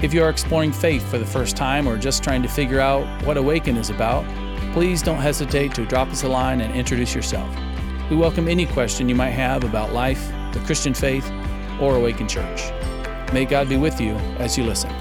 If you are exploring faith for the first time or just trying to figure out what Awaken is about, please don't hesitate to drop us a line and introduce yourself. We welcome any question you might have about life, the Christian faith, or Awaken Church. May God be with you as you listen.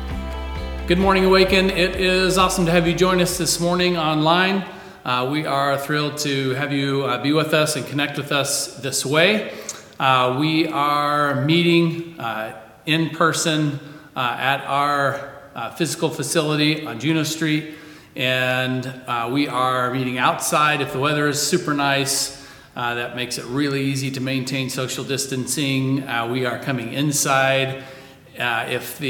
Good morning, Awaken. It is awesome to have you join us this morning online. Uh, we are thrilled to have you uh, be with us and connect with us this way. Uh, we are meeting uh, in person at our uh, physical facility on Juno Street. And uh, we are meeting outside if the weather is super nice. Uh, that makes it really easy to maintain social distancing. Uh, we are coming inside uh, if the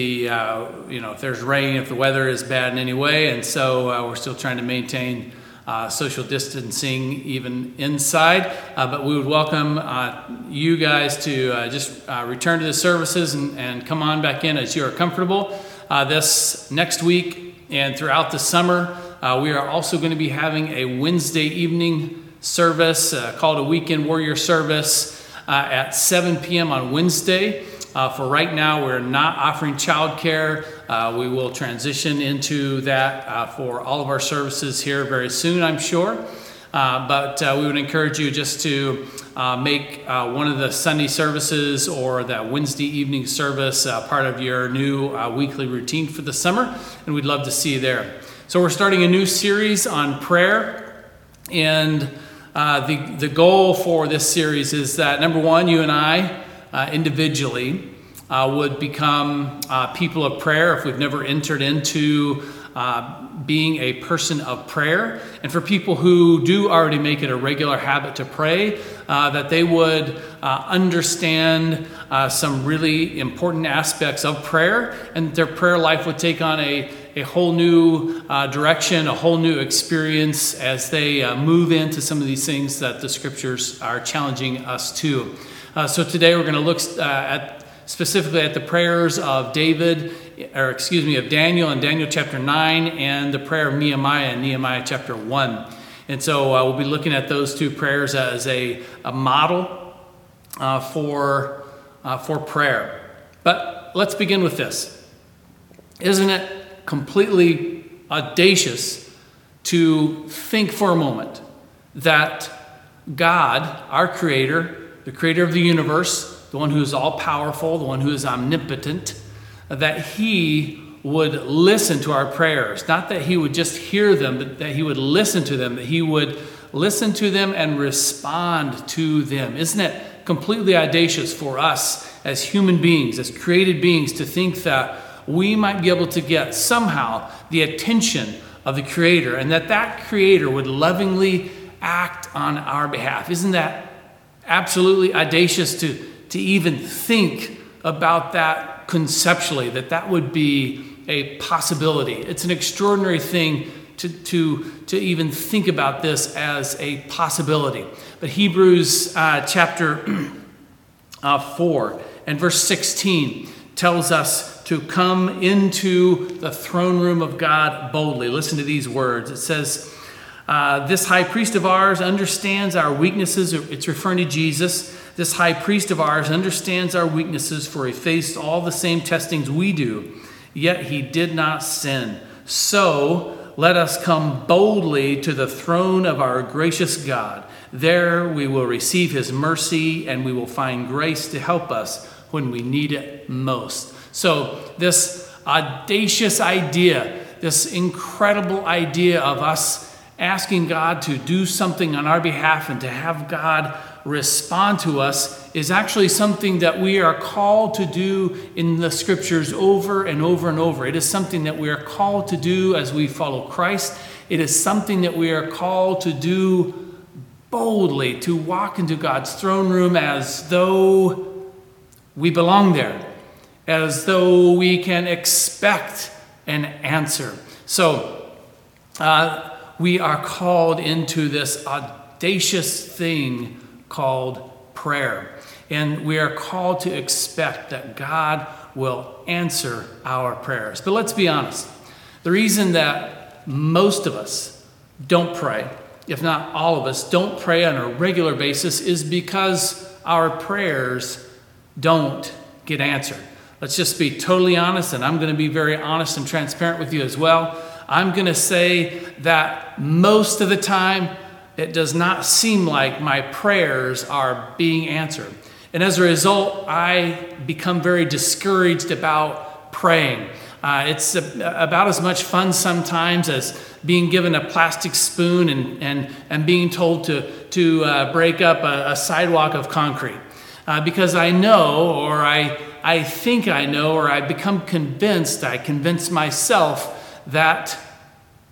you know if there's rain, if the weather is bad in any way, and so we're still trying to maintain uh, social distancing even inside. Uh, but we would welcome uh, you guys to uh, just uh, return to the services and, and, come on back in as you are comfortable. This next week and throughout the summer, we are also going to be having a Wednesday evening service called a Weekend Warrior Service at 7 p.m. on Wednesday. Uh, for right now, we're not offering childcare. Uh, we will transition into that uh, for all of our services here very soon, I'm sure. Uh, but uh, we would encourage you just to uh, make one of the Sunday services or that Wednesday evening service part of your new weekly routine for the summer, and we'd love to see you there. So, we're starting a new series on prayer, and the, the goal for this series is that number one, you and I uh, individually uh, would become uh, people of prayer if we've never entered into uh, being a person of prayer. And for people who do already make it a regular habit to pray, uh, that they would uh, understand some really important aspects of prayer and their prayer life would take on a, a whole new direction, a whole new experience as they move into some of these things that the scriptures are challenging us to. Uh, so today we're going to look uh, at specifically at the prayers of David, or excuse me, of Daniel in Daniel chapter 9 and the prayer of Nehemiah in Nehemiah chapter 1. And so uh, we'll be looking at those two prayers as a, a model uh, for, uh, for prayer. But let's begin with this. Isn't it completely audacious to think for a moment that God, our Creator, the creator of the universe, the one who is all powerful, the one who is omnipotent, that he would listen to our prayers. Not that he would just hear them, but that he would listen to them, that he would listen to them and respond to them. Isn't it completely audacious for us as human beings, as created beings, to think that we might be able to get somehow the attention of the Creator and that that Creator would lovingly act on our behalf? Isn't that absolutely audacious to, to even think about that conceptually, that that would be a possibility. It's an extraordinary thing to, to, to even think about this as a possibility. But Hebrews uh, chapter uh, 4 and verse 16 tells us to come into the throne room of God boldly. Listen to these words. It says, uh, this high priest of ours understands our weaknesses. It's referring to Jesus. This high priest of ours understands our weaknesses, for he faced all the same testings we do, yet he did not sin. So let us come boldly to the throne of our gracious God. There we will receive his mercy and we will find grace to help us when we need it most. So, this audacious idea, this incredible idea of us asking God to do something on our behalf and to have God respond to us is actually something that we are called to do in the scriptures over and over and over. It is something that we are called to do as we follow Christ. It is something that we are called to do boldly, to walk into God's throne room as though we belong there. as though we can expect an answer. So, uh, we are called into this audacious thing called prayer. And we are called to expect that God will answer our prayers. But let's be honest the reason that most of us don't pray, if not all of us, don't pray on a regular basis is because our prayers don't get answered. Let's just be totally honest, and I'm going to be very honest and transparent with you as well. I'm going to say that most of the time, it does not seem like my prayers are being answered. And as a result, I become very discouraged about praying. Uh, it's a, about as much fun sometimes as being given a plastic spoon and, and, and being told to, to uh, break up a, a, sidewalk of concrete. Uh, because I know, or I, I think I know, or I become convinced, I convince myself that,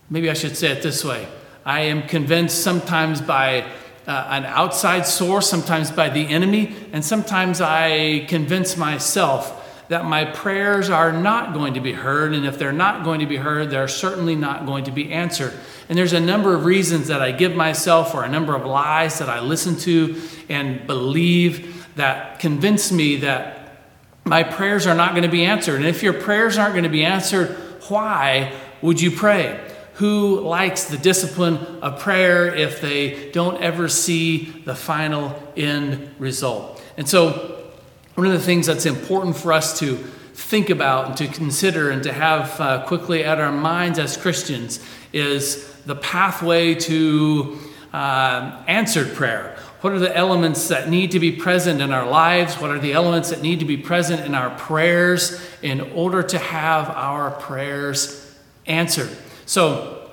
maybe I should say it this way I am convinced sometimes by uh, an outside source, sometimes by the enemy, and sometimes I convince myself that my prayers are not going to be heard, and if they're not going to be heard, they're certainly not going to be answered. And there's a number of reasons that I give myself, or a number of lies that I listen to and believe that convince me that my prayers are not going to be answered. And if your prayers aren't going to be answered, why would you pray? Who likes the discipline of prayer if they don't ever see the final end result? And so, one of the things that's important for us to think about and to consider and to have uh, quickly at our minds as Christians is the pathway to uh, answered prayer. What are the elements that need to be present in our lives? What are the elements that need to be present in our prayers in order to have our prayers answered? So,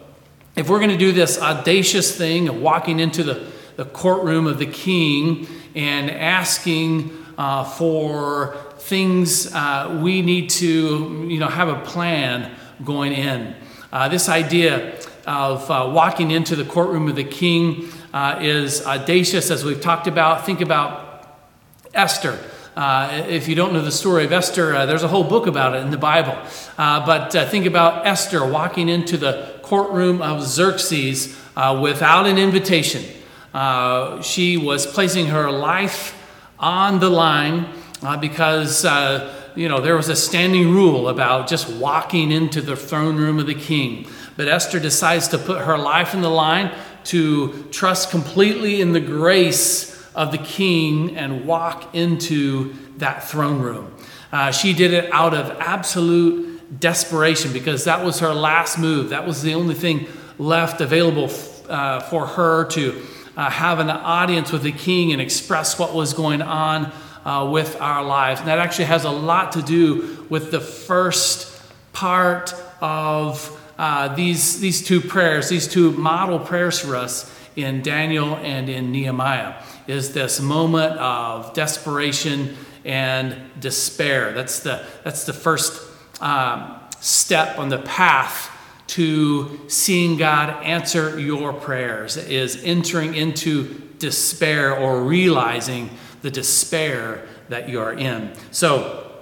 if we're going to do this audacious thing of walking into the, the courtroom of the king and asking uh, for things uh, we need to, you know, have a plan going in. Uh, this idea of uh, walking into the courtroom of the king uh, is audacious, as we've talked about. Think about Esther. Uh, if you don't know the story of Esther, uh, there's a whole book about it in the Bible. Uh, but uh, think about Esther walking into the courtroom of Xerxes uh, without an invitation. Uh, she was placing her life on the line because you know there was a standing rule about just walking into the throne room of the king. But Esther decides to put her life in the line to trust completely in the grace of the king and walk into that throne room. Uh, she did it out of absolute desperation because that was her last move. That was the only thing left available f- uh, for her to uh, have an audience with the king and express what was going on uh, with our lives. And that actually has a lot to do with the first part of uh, these, these two prayers, these two model prayers for us in Daniel and in Nehemiah is this moment of desperation and despair. That's the, that's the first um, step on the path to seeing God answer your prayers, is entering into despair or realizing the despair that you're in. So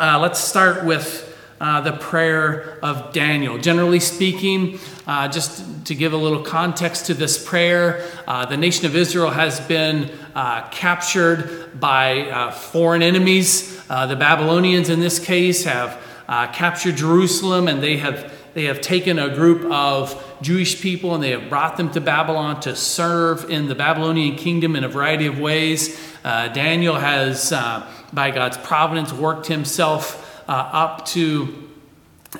uh, let's start with uh, the prayer of Daniel. Generally speaking, uh, just to give a little context to this prayer, uh, the nation of Israel has been uh, captured by uh, foreign enemies. the Babylonians, in this case, have captured Jerusalem and they have, they have taken a group of Jewish people and they have brought them to Babylon to serve in the Babylonian kingdom in a variety of ways. Daniel has, by God's providence, worked himself up to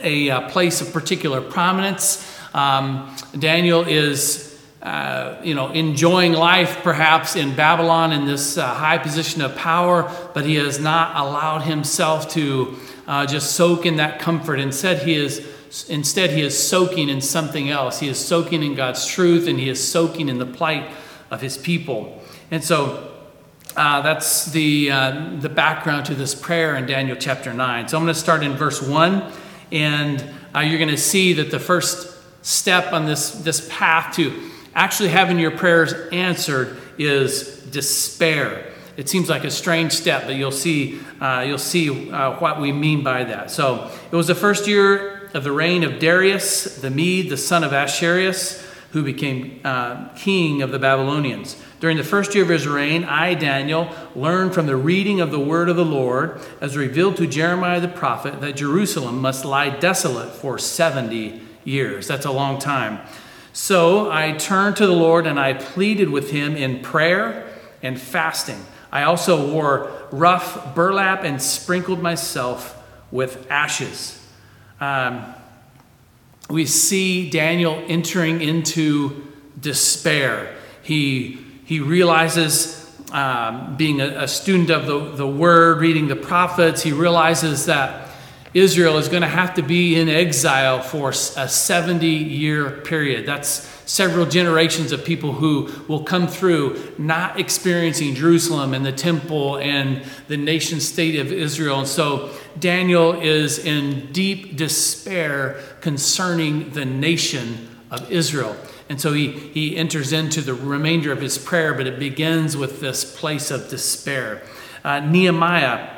a uh, place of particular prominence. Um, Daniel is uh, you know, enjoying life perhaps in Babylon in this uh, high position of power, but he has not allowed himself to uh, just soak in that comfort. Instead, he is instead he is soaking in something else. He is soaking in God's truth, and he is soaking in the plight of his people. And so uh, that's the, uh, the background to this prayer in Daniel chapter 9. So I'm going to start in verse 1, and uh, you're going to see that the first step on this, this path to actually having your prayers answered is despair. It seems like a strange step, but you'll see, uh, you'll see uh, what we mean by that. So it was the first year of the reign of Darius the Mede, the son of Ahasuerus, who became uh, king of the Babylonians. During the first year of his reign, I, Daniel, learned from the reading of the word of the Lord, as revealed to Jeremiah the prophet, that Jerusalem must lie desolate for 70 years. That's a long time. So I turned to the Lord and I pleaded with him in prayer and fasting. I also wore rough burlap and sprinkled myself with ashes. Um, we see Daniel entering into despair. He, he realizes, um, being a, a student of the, the word, reading the prophets, he realizes that Israel is going to have to be in exile for a 70 year period. That's several generations of people who will come through not experiencing Jerusalem and the temple and the nation state of Israel. And so Daniel is in deep despair concerning the nation of Israel. And so he, he enters into the remainder of his prayer, but it begins with this place of despair. Uh, Nehemiah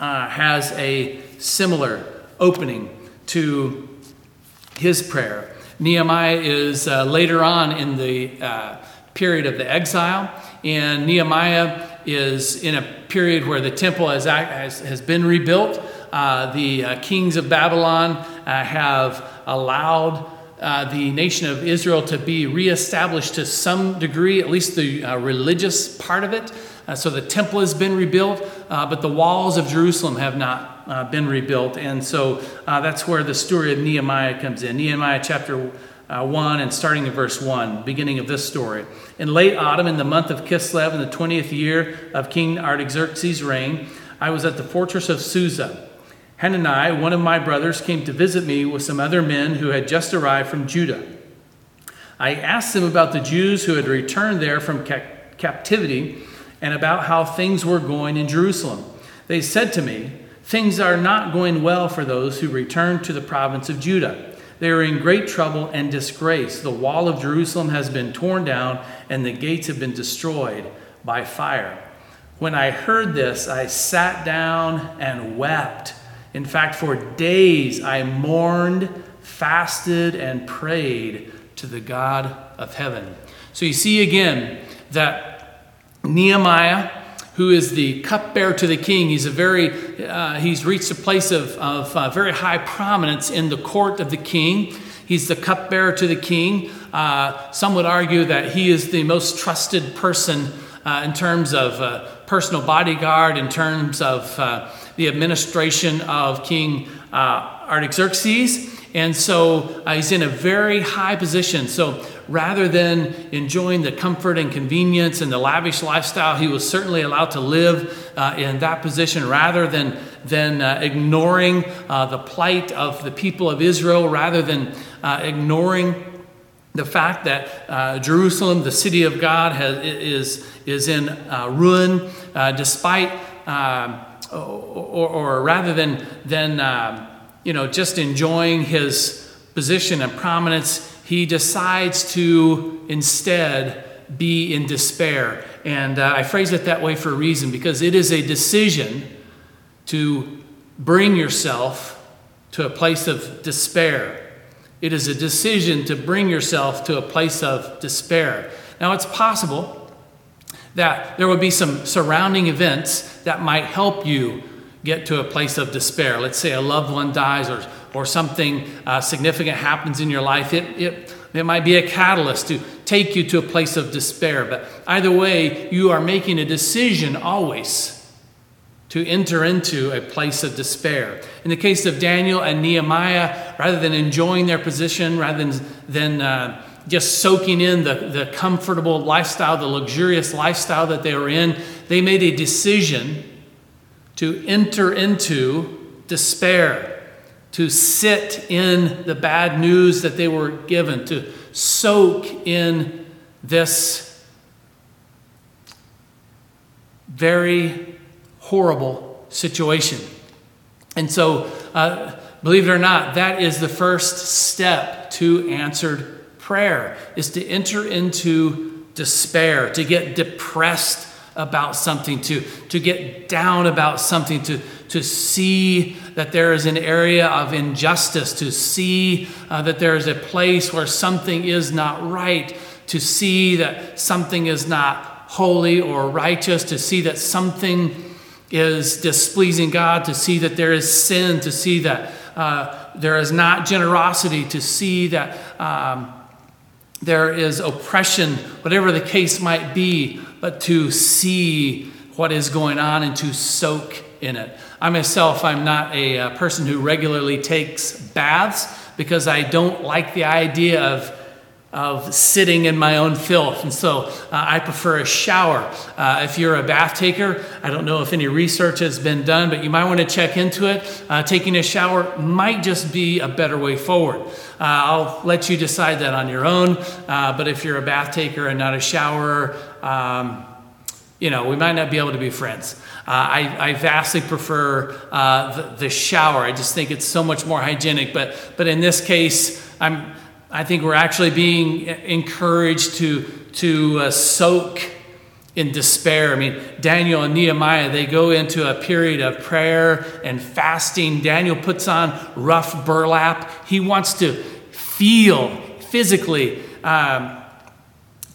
uh, has a similar opening to his prayer. Nehemiah is uh, later on in the uh, period of the exile, and Nehemiah is in a period where the temple has, has, has been rebuilt. Uh, the uh, kings of Babylon have allowed uh, the nation of Israel to be reestablished to some degree, at least the religious part of it. Uh, so the temple has been rebuilt, uh, but the walls of Jerusalem have not uh, been rebuilt. And so uh, that's where the story of Nehemiah comes in. Nehemiah chapter uh, 1 and starting in verse 1, beginning of this story. In late autumn, in the month of Kislev, in the 20th year of King Artaxerxes' reign, I was at the fortress of Susa. Hanani, one of my brothers, came to visit me with some other men who had just arrived from Judah. I asked them about the Jews who had returned there from ca- captivity and about how things were going in Jerusalem. They said to me, Things are not going well for those who return to the province of Judah. They are in great trouble and disgrace. The wall of Jerusalem has been torn down, and the gates have been destroyed by fire. When I heard this, I sat down and wept. In fact, for days I mourned, fasted, and prayed to the God of heaven. So you see again that Nehemiah, who is the cupbearer to the king, he's a very uh, he's reached a place of, of uh, very high prominence in the court of the king. He's the cupbearer to the king. Uh, some would argue that he is the most trusted person uh, in terms of uh, personal bodyguard, in terms of uh, the administration of King Artaxerxes. And so he's in a very high position. So rather than enjoying the comfort and convenience and the lavish lifestyle he was certainly allowed to live uh, in that position, rather than, than uh, ignoring uh, the plight of the people of Israel, rather than uh, ignoring the fact that uh, Jerusalem, the city of God, has, is, is in uh, ruin, despite, um, or, or, rather than, than um, you know, just enjoying his position and prominence, he decides to instead be in despair. And uh, I phrase it that way for a reason because it is a decision to bring yourself to a place of despair. It is a decision to bring yourself to a place of despair. Now, it's possible that there would be some surrounding events that might help you get to a place of despair. Let's say a loved one dies or or something uh, significant happens in your life, it, it, it might be a catalyst to take you to a place of despair. But either way, you are making a decision always to enter into a place of despair. In the case of Daniel and Nehemiah, rather than enjoying their position, rather than, than uh, just soaking in the, the comfortable lifestyle, the luxurious lifestyle that they were in, they made a decision to enter into despair to sit in the bad news that they were given, to soak in this very horrible situation. And so, uh, believe it or not, that is the first step to answered prayer, is to enter into despair, to get depressed about something, to, to get down about something, to, to see that there is an area of injustice, to see uh, that there is a place where something is not right, to see that something is not holy or righteous, to see that something is displeasing God, to see that there is sin, to see that uh, there is not generosity, to see that. Um, there is oppression, whatever the case might be, but to see what is going on and to soak in it. I myself, I'm not a, uh, person who regularly takes baths because I don't like the idea of of sitting in my own filth. And so uh, I prefer a shower. Uh, if you're a bath taker, I don't know if any research has been done, but you might want to check into it. Uh, taking a shower might just be a better way forward. Uh, I'll let you decide that on your own. Uh, but if you're a bath taker and not a showerer, um, you know, we might not be able to be friends. Uh, I, I, vastly prefer the, the shower. I just think it's so much more hygienic. But, but in this case, I'm I think we're actually being encouraged to, to uh, soak in despair. I mean, Daniel and Nehemiah, they go into a period of prayer and fasting. Daniel puts on rough burlap. He wants to feel physically, um,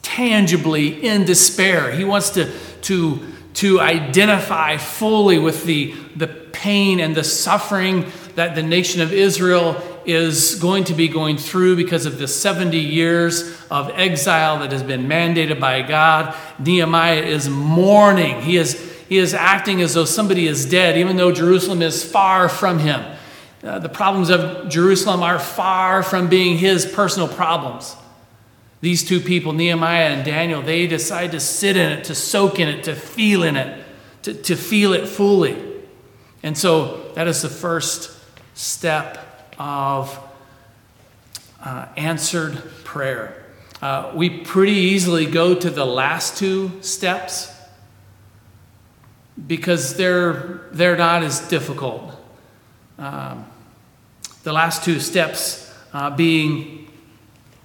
tangibly in despair. He wants to, to, to identify fully with the, the pain and the suffering that the nation of Israel is going to be going through because of the 70 years of exile that has been mandated by God. Nehemiah is mourning. He is, he is acting as though somebody is dead, even though Jerusalem is far from him. Uh, the problems of Jerusalem are far from being his personal problems. These two people, Nehemiah and Daniel, they decide to sit in it, to soak in it, to feel in it, to, to feel it fully. And so that is the first step of uh, answered prayer. Uh, we pretty easily go to the last two steps because they're, they're not as difficult. Um, the last two steps uh, being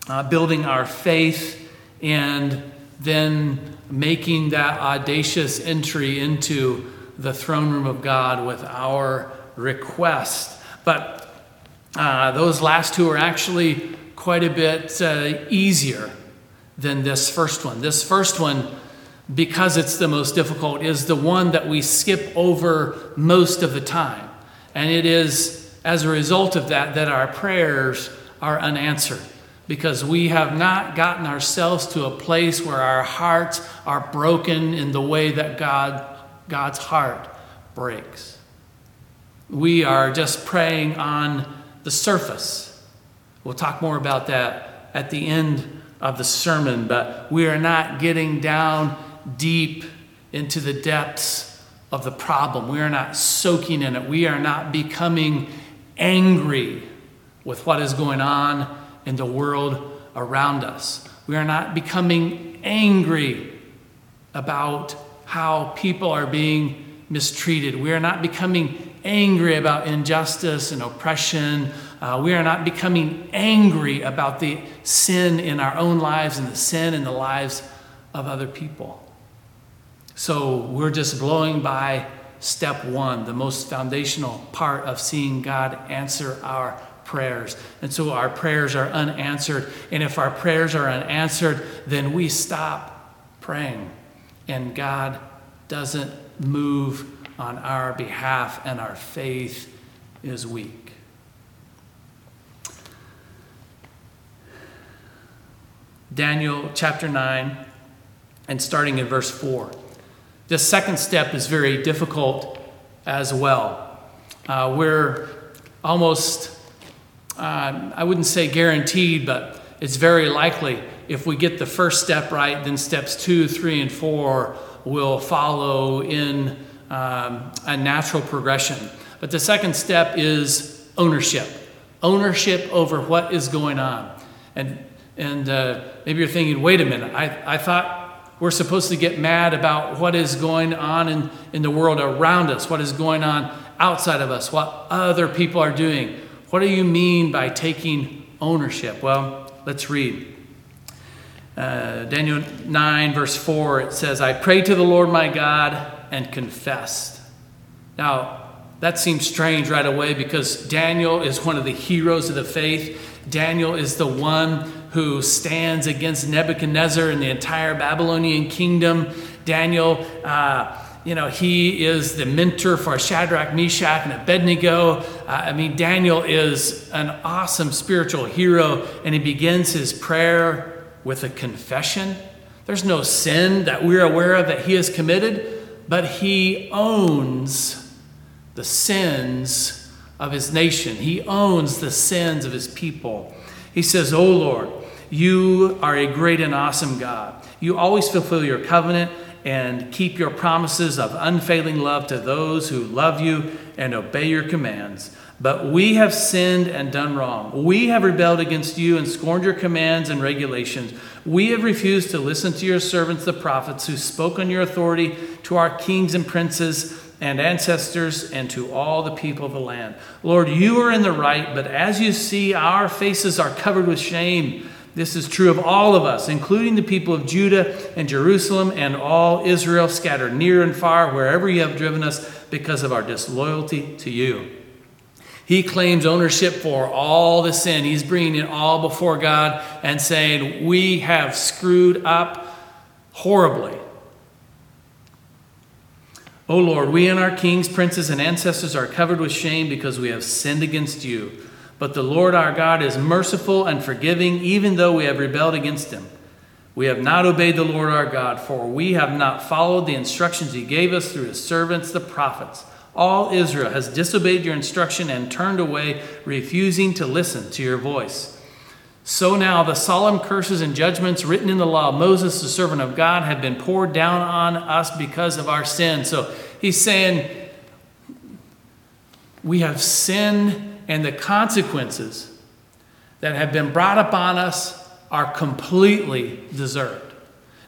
uh, building our faith and then making that audacious entry into the throne room of God with our request. But uh, those last two are actually quite a bit uh, easier than this first one. This first one, because it's the most difficult, is the one that we skip over most of the time. And it is as a result of that that our prayers are unanswered because we have not gotten ourselves to a place where our hearts are broken in the way that God, God's heart breaks. We are just praying on the surface. We'll talk more about that at the end of the sermon, but we are not getting down deep into the depths of the problem. We are not soaking in it. We are not becoming angry with what is going on in the world around us. We are not becoming angry about how people are being mistreated. We are not becoming angry about injustice and oppression. Uh, we are not becoming angry about the sin in our own lives and the sin in the lives of other people. So we're just blowing by step one, the most foundational part of seeing God answer our prayers. And so our prayers are unanswered. And if our prayers are unanswered, then we stop praying. And God doesn't move on our behalf, and our faith is weak. Daniel chapter 9, and starting in verse 4. This second step is very difficult as well. Uh, we're almost, uh, I wouldn't say guaranteed, but it's very likely if we get the first step right, then steps two, three, and four will follow in um, a natural progression. But the second step is ownership ownership over what is going on. And, and uh, maybe you're thinking, wait a minute, I, I thought we're supposed to get mad about what is going on in, in the world around us, what is going on outside of us, what other people are doing. What do you mean by taking ownership? Well, let's read. Uh, Daniel 9, verse 4, it says, I pray to the Lord my God and confessed. Now, that seems strange right away because Daniel is one of the heroes of the faith. Daniel is the one who stands against Nebuchadnezzar and the entire Babylonian kingdom. Daniel, uh, you know, he is the mentor for Shadrach, Meshach, and Abednego. Uh, I mean, Daniel is an awesome spiritual hero, and he begins his prayer with a confession. There's no sin that we're aware of that he has committed, but he owns the sins of his nation. He owns the sins of his people. He says, Oh Lord, you are a great and awesome God. You always fulfill your covenant and keep your promises of unfailing love to those who love you and obey your commands. But we have sinned and done wrong. We have rebelled against you and scorned your commands and regulations. We have refused to listen to your servants, the prophets, who spoke on your authority to our kings and princes and ancestors and to all the people of the land. Lord, you are in the right, but as you see, our faces are covered with shame. This is true of all of us, including the people of Judah and Jerusalem and all Israel scattered near and far, wherever you have driven us, because of our disloyalty to you. He claims ownership for all the sin. He's bringing it all before God and saying, We have screwed up horribly. O Lord, we and our kings, princes, and ancestors are covered with shame because we have sinned against you. But the Lord our God is merciful and forgiving, even though we have rebelled against him. We have not obeyed the Lord our God, for we have not followed the instructions he gave us through his servants, the prophets. All Israel has disobeyed your instruction and turned away, refusing to listen to your voice. So now the solemn curses and judgments written in the law of Moses, the servant of God, have been poured down on us because of our sin. So he's saying, We have sinned, and the consequences that have been brought upon us are completely deserved.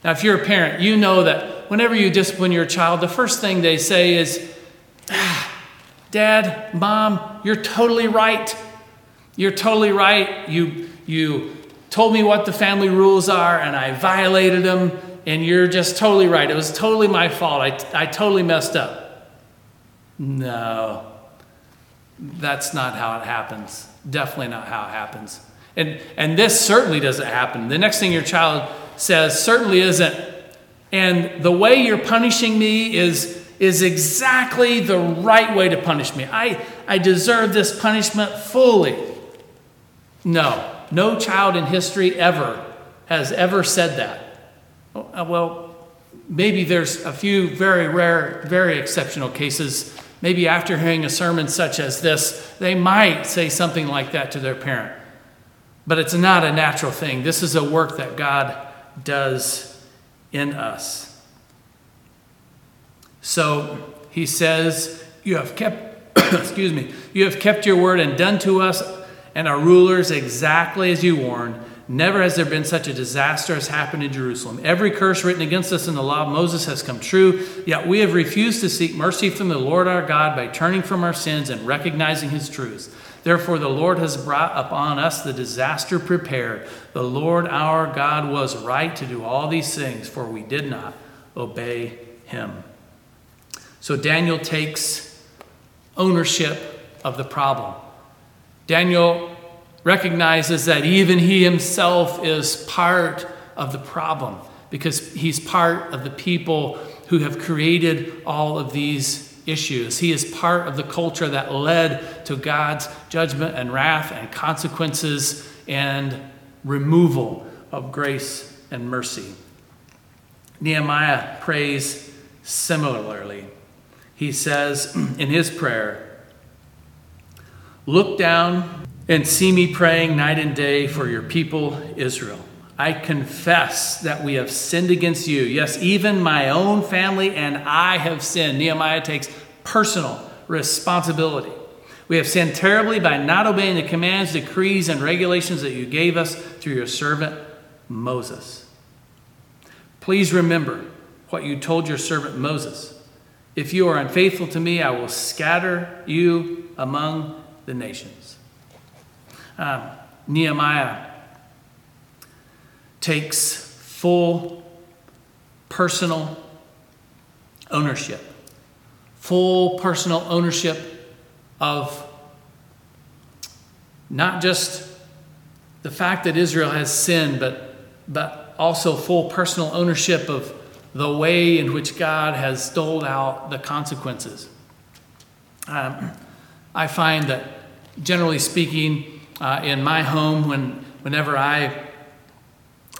Now, if you're a parent, you know that whenever you discipline your child, the first thing they say is, Dad, Mom, you're totally right. You're totally right. You you told me what the family rules are and I violated them, and you're just totally right. It was totally my fault. I, I totally messed up. No, that's not how it happens. Definitely not how it happens. And, and this certainly doesn't happen. The next thing your child says certainly isn't. And the way you're punishing me is, is exactly the right way to punish me. I, I deserve this punishment fully. No, no child in history ever has ever said that. Oh, uh, well, maybe there's a few very rare, very exceptional cases. Maybe after hearing a sermon such as this, they might say something like that to their parent. But it's not a natural thing. This is a work that God does in us. So he says, You have kept, excuse me, you have kept your word and done to us and our rulers exactly as you warned. Never has there been such a disaster as happened in Jerusalem. Every curse written against us in the law of Moses has come true, yet we have refused to seek mercy from the Lord our God by turning from our sins and recognizing his truth. Therefore, the Lord has brought upon us the disaster prepared. The Lord our God was right to do all these things, for we did not obey him. So Daniel takes ownership of the problem. Daniel recognizes that even he himself is part of the problem because he's part of the people who have created all of these issues. He is part of the culture that led to God's judgment and wrath and consequences and removal of grace and mercy. Nehemiah prays similarly. He says in his prayer, Look down and see me praying night and day for your people, Israel. I confess that we have sinned against you. Yes, even my own family and I have sinned. Nehemiah takes personal responsibility. We have sinned terribly by not obeying the commands, decrees, and regulations that you gave us through your servant Moses. Please remember what you told your servant Moses. If you are unfaithful to me, I will scatter you among the nations. Uh, Nehemiah takes full personal ownership. Full personal ownership of not just the fact that Israel has sinned, but, but also full personal ownership of the way in which God has doled out the consequences. Um, I find that, generally speaking, uh, in my home, when, whenever I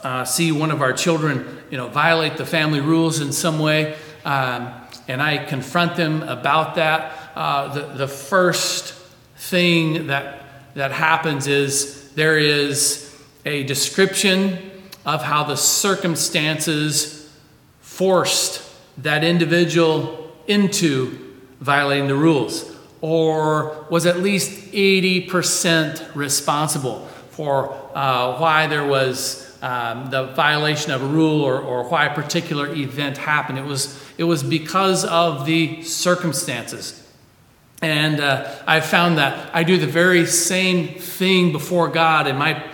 uh, see one of our children, you know, violate the family rules in some way, um, and I confront them about that, uh, the, the first thing that, that happens is there is a description of how the circumstances forced that individual into violating the rules, or was at least 80% responsible for uh, why there was um, the violation of a rule or, or why a particular event happened. It was, it was because of the circumstances. And uh, I've found that I do the very same thing before God in my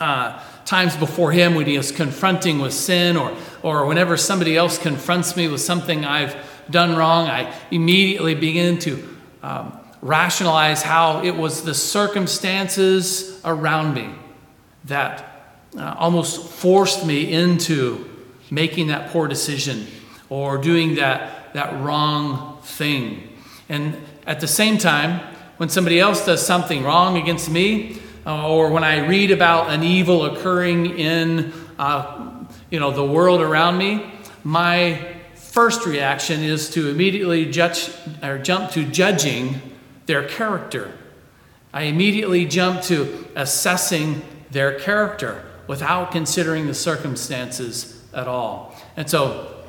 uh, times before Him when He is confronting with sin, or, or whenever somebody else confronts me with something I've done wrong, I immediately begin to um, rationalize how it was the circumstances around me that uh, almost forced me into making that poor decision or doing that, that wrong thing. And at the same time, when somebody else does something wrong against me, uh, or when I read about an evil occurring in uh, you know, the world around me, my first reaction is to immediately judge or jump to judging their character. I immediately jump to assessing their character without considering the circumstances at all. And so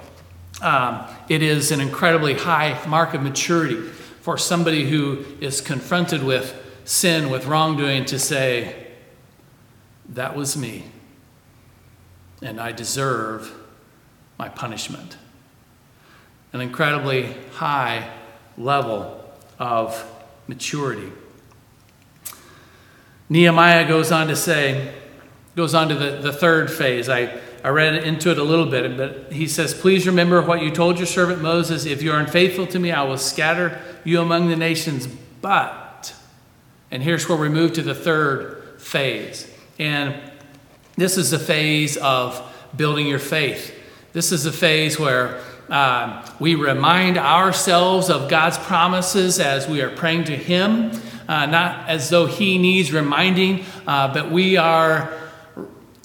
um, it is an incredibly high mark of maturity for somebody who is confronted with sin, with wrongdoing, to say, That was me, and I deserve my punishment. An incredibly high level of maturity. Nehemiah goes on to say, goes on to the, the third phase. I, I read into it a little bit, but he says, Please remember what you told your servant Moses. If you are unfaithful to me, I will scatter you among the nations. But, and here's where we move to the third phase. And this is the phase of building your faith. This is the phase where uh, we remind ourselves of God's promises as we are praying to Him, uh, not as though He needs reminding, uh, but we are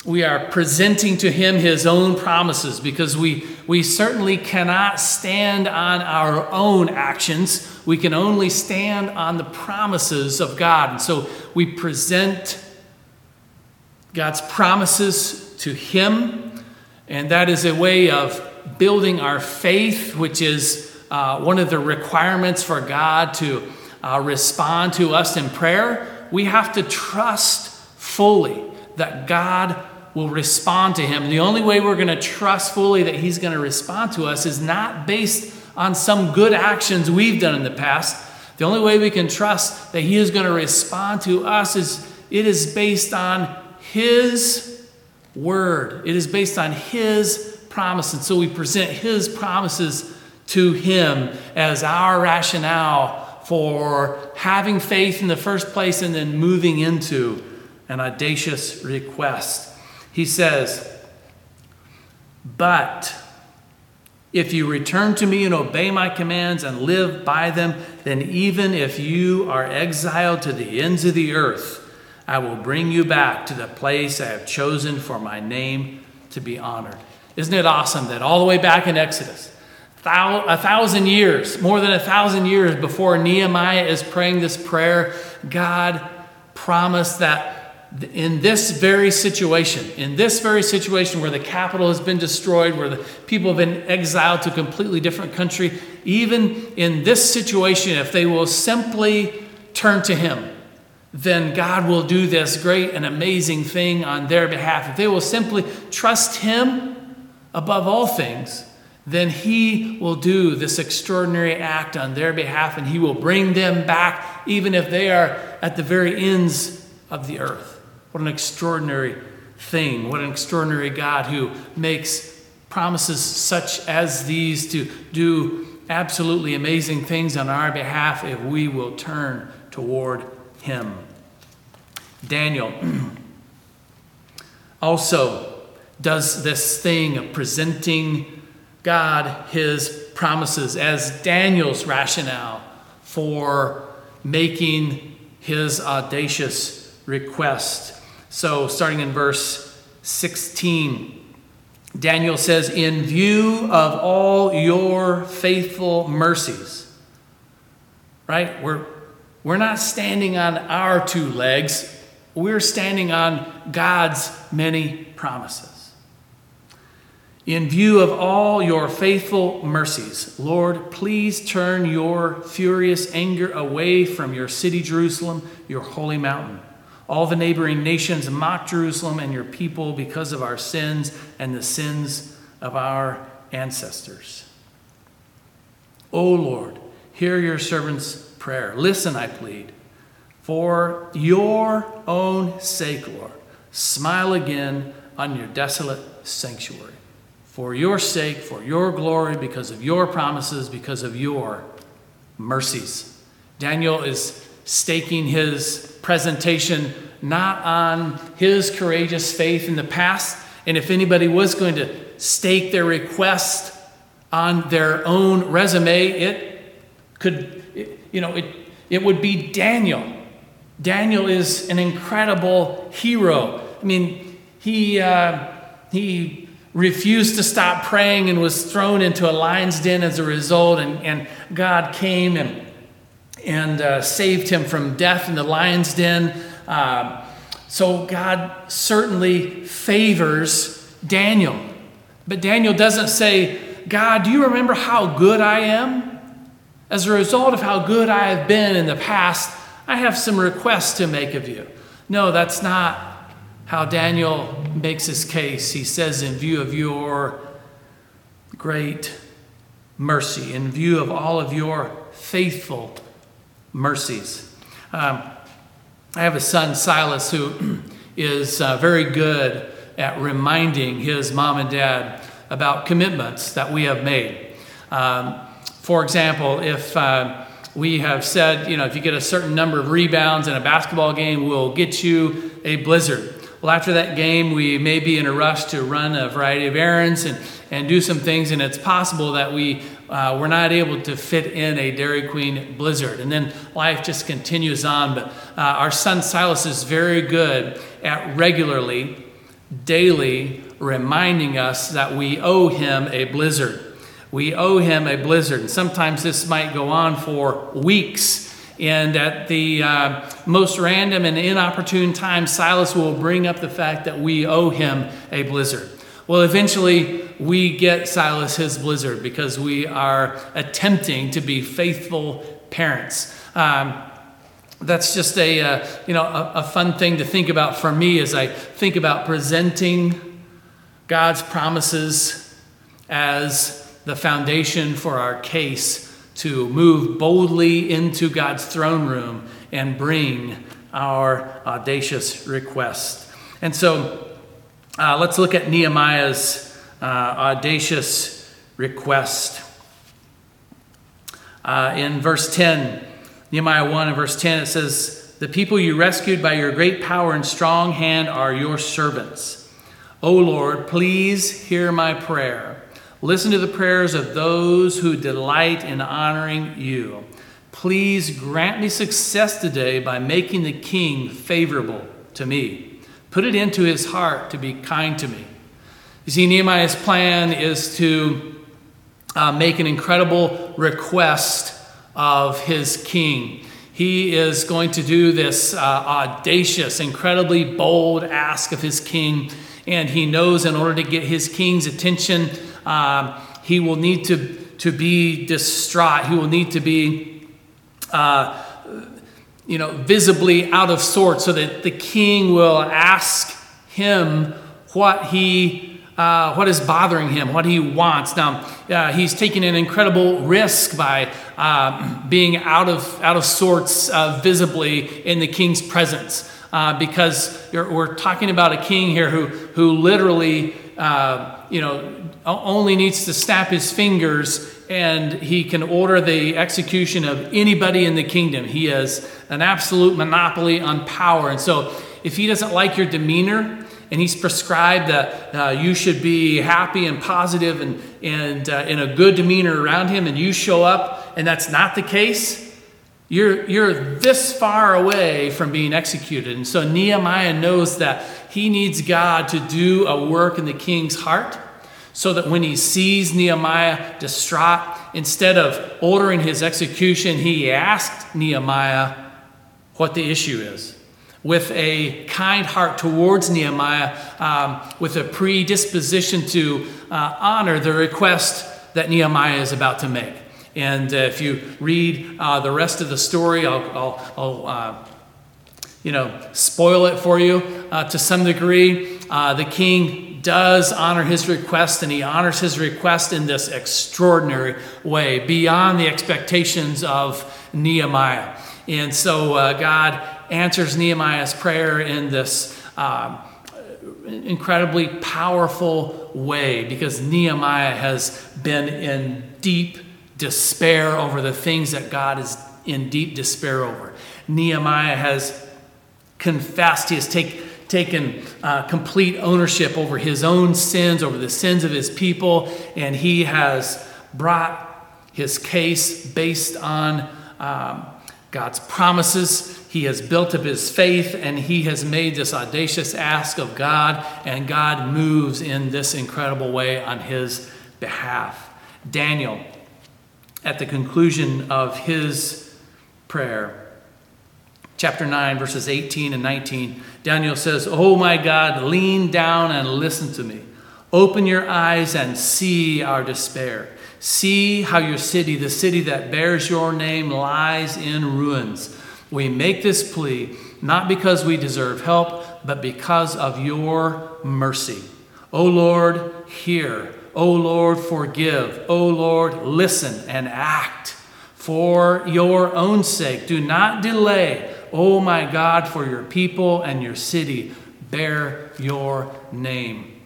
we are presenting to him his own promises because we, we certainly cannot stand on our own actions. We can only stand on the promises of God. And so we present God's promises to him, and that is a way of building our faith, which is uh, one of the requirements for God to uh, respond to us in prayer. We have to trust fully that God will respond to him. The only way we're going to trust fully that he's going to respond to us is not based on some good actions we've done in the past. The only way we can trust that he is going to respond to us is it is based on his word. It is based on his promise. And so we present his promises to him as our rationale for having faith in the first place and then moving into an audacious request. He says, But if you return to me and obey my commands and live by them, then even if you are exiled to the ends of the earth, I will bring you back to the place I have chosen for my name to be honored. Isn't it awesome that all the way back in Exodus, a thousand years, more than a thousand years before Nehemiah is praying this prayer, God promised that in this very situation, in this very situation where the capital has been destroyed, where the people have been exiled to a completely different country, even in this situation, if they will simply turn to Him, then God will do this great and amazing thing on their behalf. If they will simply trust Him above all things, then He will do this extraordinary act on their behalf and He will bring them back, even if they are at the very ends of the earth. What an extraordinary thing. What an extraordinary God who makes promises such as these to do absolutely amazing things on our behalf if we will turn toward Him. Daniel also does this thing of presenting God his promises as Daniel's rationale for making his audacious request. So, starting in verse 16, Daniel says, In view of all your faithful mercies, right? We're, we're not standing on our two legs, we're standing on God's many promises. In view of all your faithful mercies, Lord, please turn your furious anger away from your city, Jerusalem, your holy mountain. All the neighboring nations mock Jerusalem and your people because of our sins and the sins of our ancestors. O Lord, hear your servant's prayer. Listen, I plead. For your own sake, Lord, smile again on your desolate sanctuary for your sake, for your glory, because of your promises, because of your mercies. Daniel is staking his presentation not on his courageous faith in the past, and if anybody was going to stake their request on their own resume, it could, you know, it, it would be Daniel. Daniel is an incredible hero. I mean, he, uh, he refused to stop praying and was thrown into a lion's den as a result. And, and God came and, and uh, saved him from death in the lion's den. Uh, so God certainly favors Daniel. But Daniel doesn't say, God, do you remember how good I am? As a result of how good I have been in the past, I have some requests to make of you. No, that's not how Daniel makes his case. He says, In view of your great mercy, in view of all of your faithful mercies. Um, I have a son, Silas, who is uh, very good at reminding his mom and dad about commitments that we have made. Um, for example, if uh, we have said, you know, if you get a certain number of rebounds in a basketball game, we'll get you a blizzard. Well, after that game, we may be in a rush to run a variety of errands and, and do some things, and it's possible that we uh, we're not able to fit in a Dairy Queen Blizzard. And then life just continues on. But uh, our son Silas is very good at regularly, daily reminding us that we owe him a blizzard. We owe him a blizzard. And sometimes this might go on for weeks and at the uh, most random and inopportune time, Silas will bring up the fact that we owe him a blizzard. Well, eventually, we get Silas his blizzard because we are attempting to be faithful parents. Um, that's just a uh, you know a, a fun thing to think about for me as I think about presenting God's promises as the foundation for our case to move boldly into God's throne room and bring our audacious request. And so uh, let's look at Nehemiah's uh, audacious request. Uh, in verse 10, Nehemiah 1 and verse 10, it says, The people you rescued by your great power and strong hand are your servants. O Lord, please hear my prayer. Listen to the prayers of those who delight in honoring you. Please grant me success today by making the king favorable to me. Put it into his heart to be kind to me. You see, Nehemiah's plan is to uh, make an incredible request of his king. He is going to do this uh, audacious, incredibly bold ask of his king, and he knows in order to get his king's attention, um, he will need to, to be distraught. He will need to be, uh, you know, visibly out of sorts so that the king will ask him what he uh, what is bothering him, what he wants. Now, uh, he's taking an incredible risk by uh, being out of, out of sorts uh, visibly in the king's presence. Uh, because we're talking about a king here who, who literally, uh, you know, only needs to snap his fingers and he can order the execution of anybody in the kingdom. He has an absolute monopoly on power. And so, if he doesn't like your demeanor, and he's prescribed that uh, you should be happy and positive and, and uh, in a good demeanor around him, and you show up and that's not the case, you're, you're this far away from being executed. And so Nehemiah knows that he needs God to do a work in the king's heart so that when he sees Nehemiah distraught, instead of ordering his execution, he asked Nehemiah what the issue is. With a kind heart towards Nehemiah, um, with a predisposition to uh, honor the request that Nehemiah is about to make. And uh, if you read uh, the rest of the story, I'll, I'll, I'll uh, you know, spoil it for you uh, to some degree. Uh, the king does honor his request, and he honors his request in this extraordinary way, beyond the expectations of Nehemiah. And so uh, God answers Nehemiah's prayer in this um, incredibly powerful way because Nehemiah has been in deep despair over the things that God is in deep despair over. Nehemiah has confessed, he has taken taken uh, complete ownership over his own sins, over the sins of his people, and he has brought his case based on um, God's promises. He has built up his faith and he has made this audacious ask of God, and God moves in this incredible way on his behalf. Daniel, at the conclusion of his prayer, chapter 9, verses 18 and 19, Daniel says, Oh my God, lean down and listen to me. Open your eyes and see our despair. See how your city, the city that bears your name, lies in ruins. We make this plea not because we deserve help, but because of your mercy. O Lord, hear. O Lord, forgive. O Lord, listen and act. For your own sake, do not delay Oh my God, for your people and your city bear your name.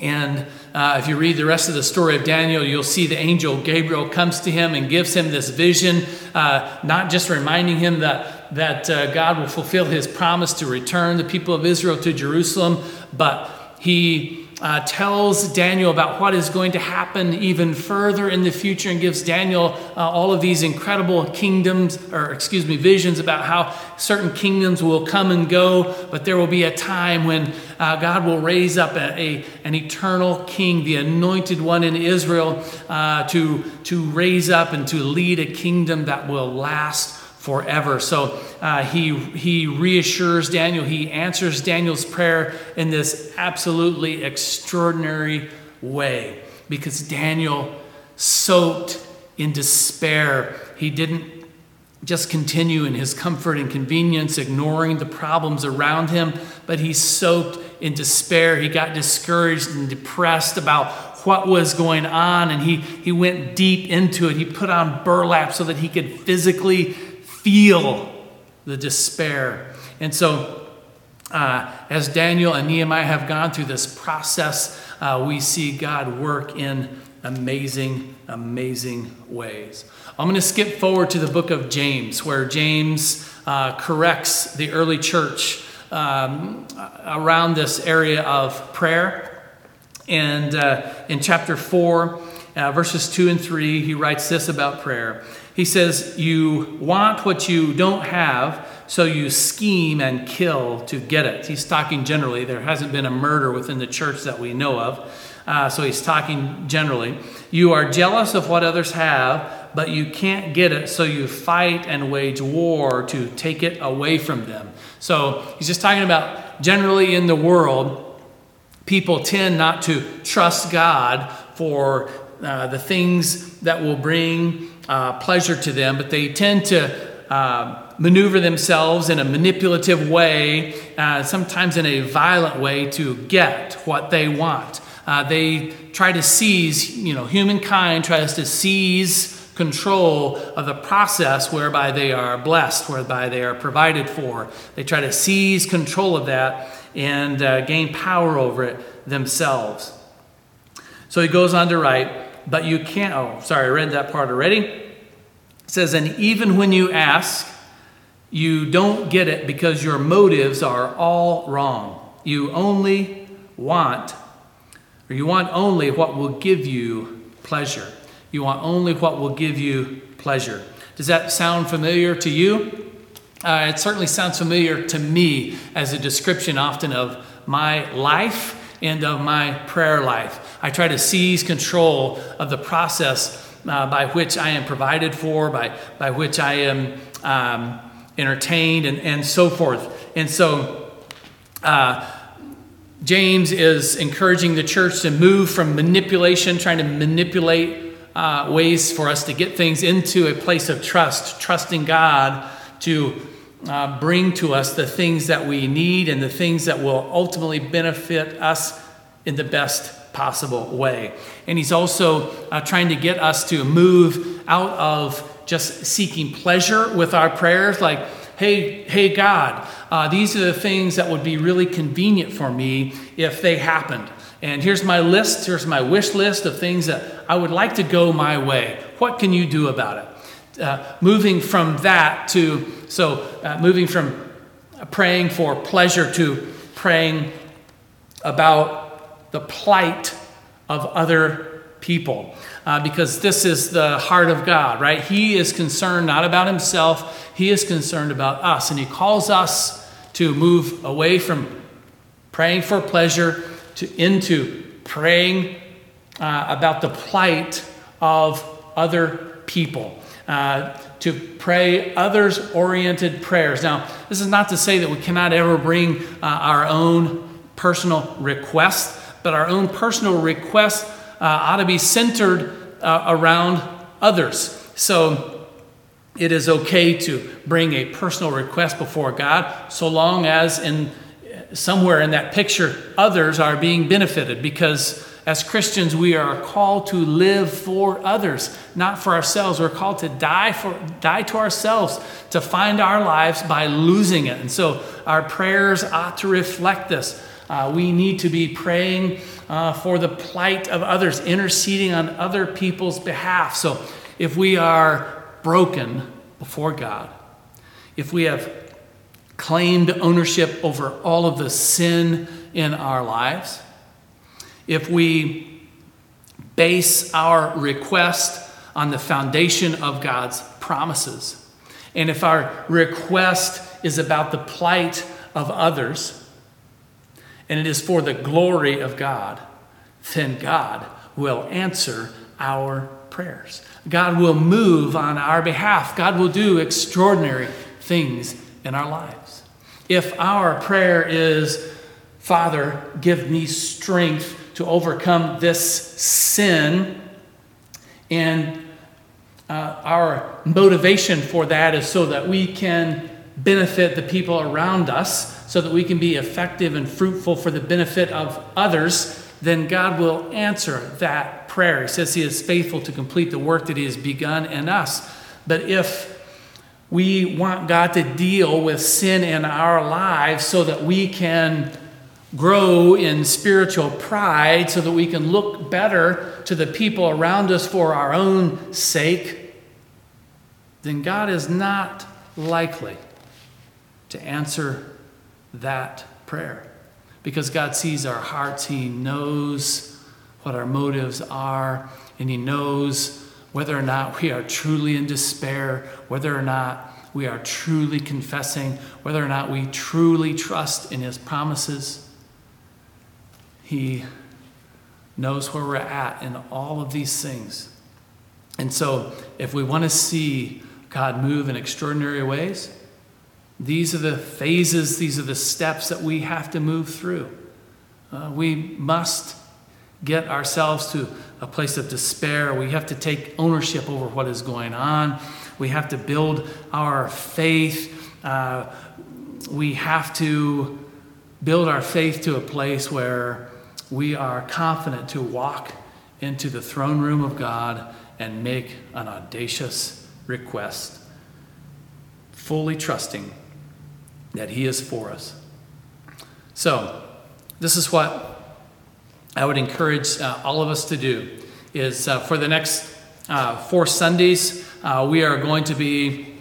And uh, if you read the rest of the story of Daniel, you'll see the angel Gabriel comes to him and gives him this vision, uh, not just reminding him that, that uh, God will fulfill his promise to return the people of Israel to Jerusalem, but he uh, tells Daniel about what is going to happen even further in the future and gives Daniel uh, all of these incredible kingdoms, or excuse me, visions about how certain kingdoms will come and go, but there will be a time when uh, God will raise up a, a, an eternal king, the anointed one in Israel, uh, to, to raise up and to lead a kingdom that will last forever. So uh, he, he reassures Daniel, he answers Daniel's prayer in this absolutely extraordinary way because Daniel, soaked in despair, he didn't just continue in his comfort and convenience, ignoring the problems around him, but he soaked in despair. He got discouraged and depressed about what was going on, and he, he went deep into it. He put on burlap so that he could physically feel the despair. And so, uh, as Daniel and Nehemiah have gone through this process, uh, we see God work in amazing, amazing ways. I'm going to skip forward to the book of James, where James uh, corrects the early church um, around this area of prayer. And uh, in chapter 4, uh, verses 2 and 3, he writes this about prayer. He says, You want what you don't have, so you scheme and kill to get it. He's talking generally. There hasn't been a murder within the church that we know of. Uh, so he's talking generally. You are jealous of what others have, but you can't get it, so you fight and wage war to take it away from them. So he's just talking about generally in the world, people tend not to trust God for uh, the things that will bring uh, pleasure to them, but they tend to uh, maneuver themselves in a manipulative way, uh, sometimes in a violent way, to get what they want. Uh, they try to seize, you know, humankind tries to seize control of the process whereby they are blessed, whereby they are provided for. They try to seize control of that and uh, gain power over it themselves. So he goes on to write, but you can't, oh, sorry, I read that part already. It says, and even when you ask, you don't get it because your motives are all wrong. You only want, or you want only what will give you pleasure. You want only what will give you pleasure. Does that sound familiar to you? Uh, it certainly sounds familiar to me as a description often of my life and of my prayer life. I try to seize control of the process uh, by which I am provided for, by, by which I am um, entertained, and, and so forth. And so, uh, James is encouraging the church to move from manipulation, trying to manipulate uh, ways for us to get things into a place of trust, trusting God to uh, bring to us the things that we need and the things that will ultimately benefit us in the best possible way. And he's also uh, trying to get us to move out of just seeking pleasure with our prayers, like, hey, hey, God, uh, these are the things that would be really convenient for me if they happened. And here's my list, here's my wish list of things that I would like to go my way. What can you do about it? Uh, moving from that to, so uh, moving from praying for pleasure to praying about the plight of other people. Uh, because this is the heart of God, right? He is concerned not about himself, he is concerned about us. And he calls us to move away from praying for pleasure to, into praying uh, about the plight of other people, uh, to pray others oriented prayers. Now, this is not to say that we cannot ever bring uh, our own personal requests, but our own personal requests uh, ought to be centered uh, around others. So, it is okay to bring a personal request before God so long as in somewhere in that picture, others are being benefited because as Christians, we are called to live for others, not for ourselves. We're called to die for die to ourselves, to find our lives by losing it. And so our prayers ought to reflect this. Uh, we need to be praying uh, for the plight of others, interceding on other people's behalf. So if we are broken before God, if we have claimed ownership over all of the sin in our lives, if we base our request on the foundation of God's promises, and if our request is about the plight of others, and it is for the glory of God, then God will answer our prayers. God will move on our behalf. God will do extraordinary things in our lives. If our prayer is, Father, give me strength to overcome this sin, and uh, our motivation for that is so that we can benefit the people around us, so that we can be effective and fruitful for the benefit of others, then God will answer that prayer. He says He is faithful to complete the work that He has begun in us. But if we want God to deal with sin in our lives so that we can grow in spiritual pride, so that we can look better to the people around us for our own sake, then God is not likely to answer that prayer. Because God sees our hearts, He knows what our motives are, and He knows whether or not we are truly in despair, whether or not we are truly confessing, whether or not we truly trust in His promises. He knows where we're at in all of these things. And so, if we want to see God move in extraordinary ways, these are the phases, these are the steps that we have to move through. Uh, we must get ourselves to a place of despair. We have to take ownership over what is going on. We have to build our faith. Uh, we have to build our faith to a place where we are confident to walk into the throne room of God and make an audacious request, fully trusting that He is for us. So, this is what I would encourage uh, all of us to do is uh, for the next uh, four Sundays, uh, we are going to be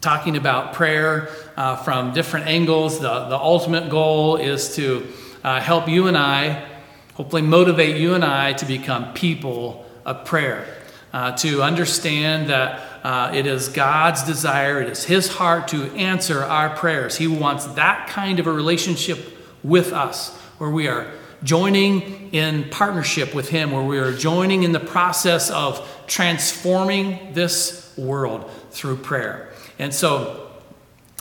talking about prayer uh, from different angles. The, the ultimate goal is to uh, help you and I, hopefully motivate you and I to become people of prayer, uh, to understand that uh, it is God's desire, it is His heart to answer our prayers. He wants that kind of a relationship with us where we are joining in partnership with Him, where we are joining in the process of transforming this world through prayer. And so,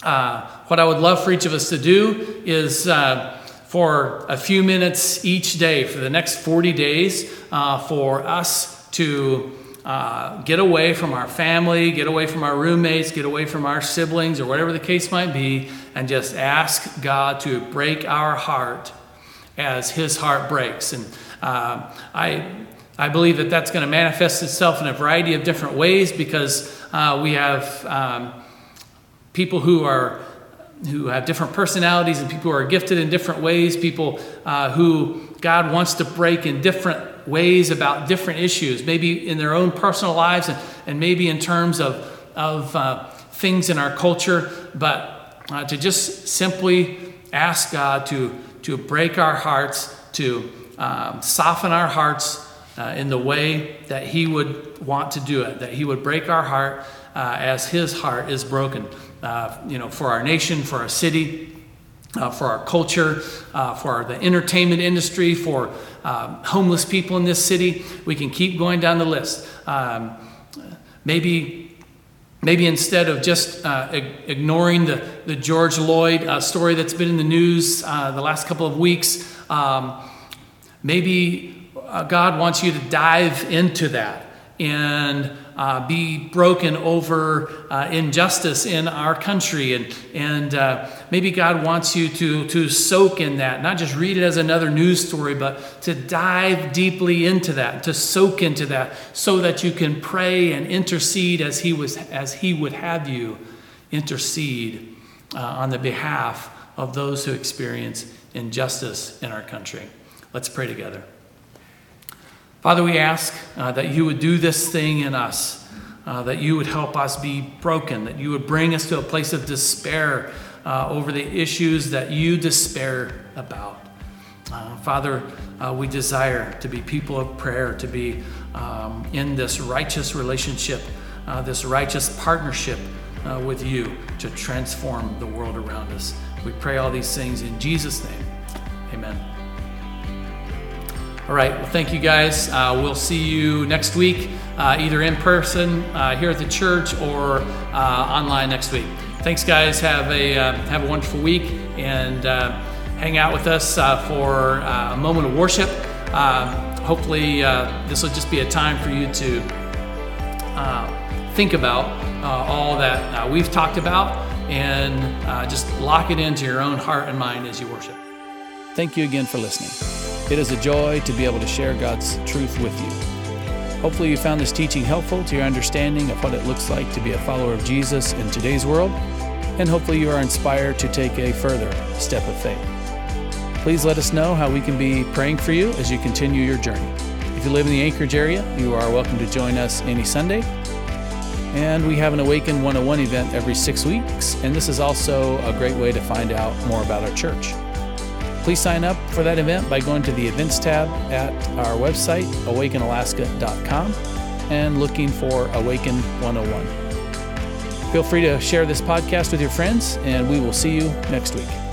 uh, what I would love for each of us to do is uh, for a few minutes each day, for the next 40 days, uh, for us to uh, get away from our family, get away from our roommates, get away from our siblings, or whatever the case might be, and just ask God to break our heart as His heart breaks. And uh, I, I believe that that's going to manifest itself in a variety of different ways because uh, we have um, people who are who have different personalities and people who are gifted in different ways, people uh, who God wants to break in different ways about different issues, maybe in their own personal lives and, and maybe in terms of, of uh, things in our culture, but uh, to just simply ask God to to break our hearts, to um, soften our hearts uh, in the way that He would want to do it, that He would break our heart uh, as His heart is broken. Uh, you know, for our nation, for our city, uh, for our culture, uh, for the entertainment industry, for um, homeless people in this city. We can keep going down the list. Um, maybe Maybe instead of just uh, ignoring the, the George Floyd uh, story that's been in the news uh, the last couple of weeks, um, maybe God wants you to dive into that and uh, be broken over uh, injustice in our country. And, and uh, maybe God wants you to, to soak in that, not just read it as another news story, but to dive deeply into that, to soak into that, so that you can pray and intercede as He, was, as he would have you intercede uh, on the behalf of those who experience injustice in our country. Let's pray together. Father, we ask uh, that you would do this thing in us, uh, that you would help us be broken, that you would bring us to a place of despair uh, over the issues that you despair about. Uh, Father, uh, we desire to be people of prayer, to be um, in this righteous relationship, uh, this righteous partnership with you to transform the world around us. We pray all these things in Jesus' name. Amen. All right, well, thank you guys. Uh, we'll see you next week, uh, either in person uh, here at the church or uh, online next week. Thanks, guys. Have a uh, have a wonderful week and uh, hang out with us for a moment of worship. hopefully, this will just be a time for you to think about all that we've talked about and just lock it into your own heart and mind as you worship. Thank you again for listening. It is a joy to be able to share God's truth with you. Hopefully, you found this teaching helpful to your understanding of what it looks like to be a follower of Jesus in today's world, and hopefully, you are inspired to take a further step of faith. Please let us know how we can be praying for you as you continue your journey. If you live in the Anchorage area, you are welcome to join us any Sunday. And we have an Awaken 101 event every six weeks, and this is also a great way to find out more about our church. Please sign up for that event by going to the events tab at our website, awakenalaska.com, and looking for Awaken 101. Feel free to share this podcast with your friends, and we will see you next week.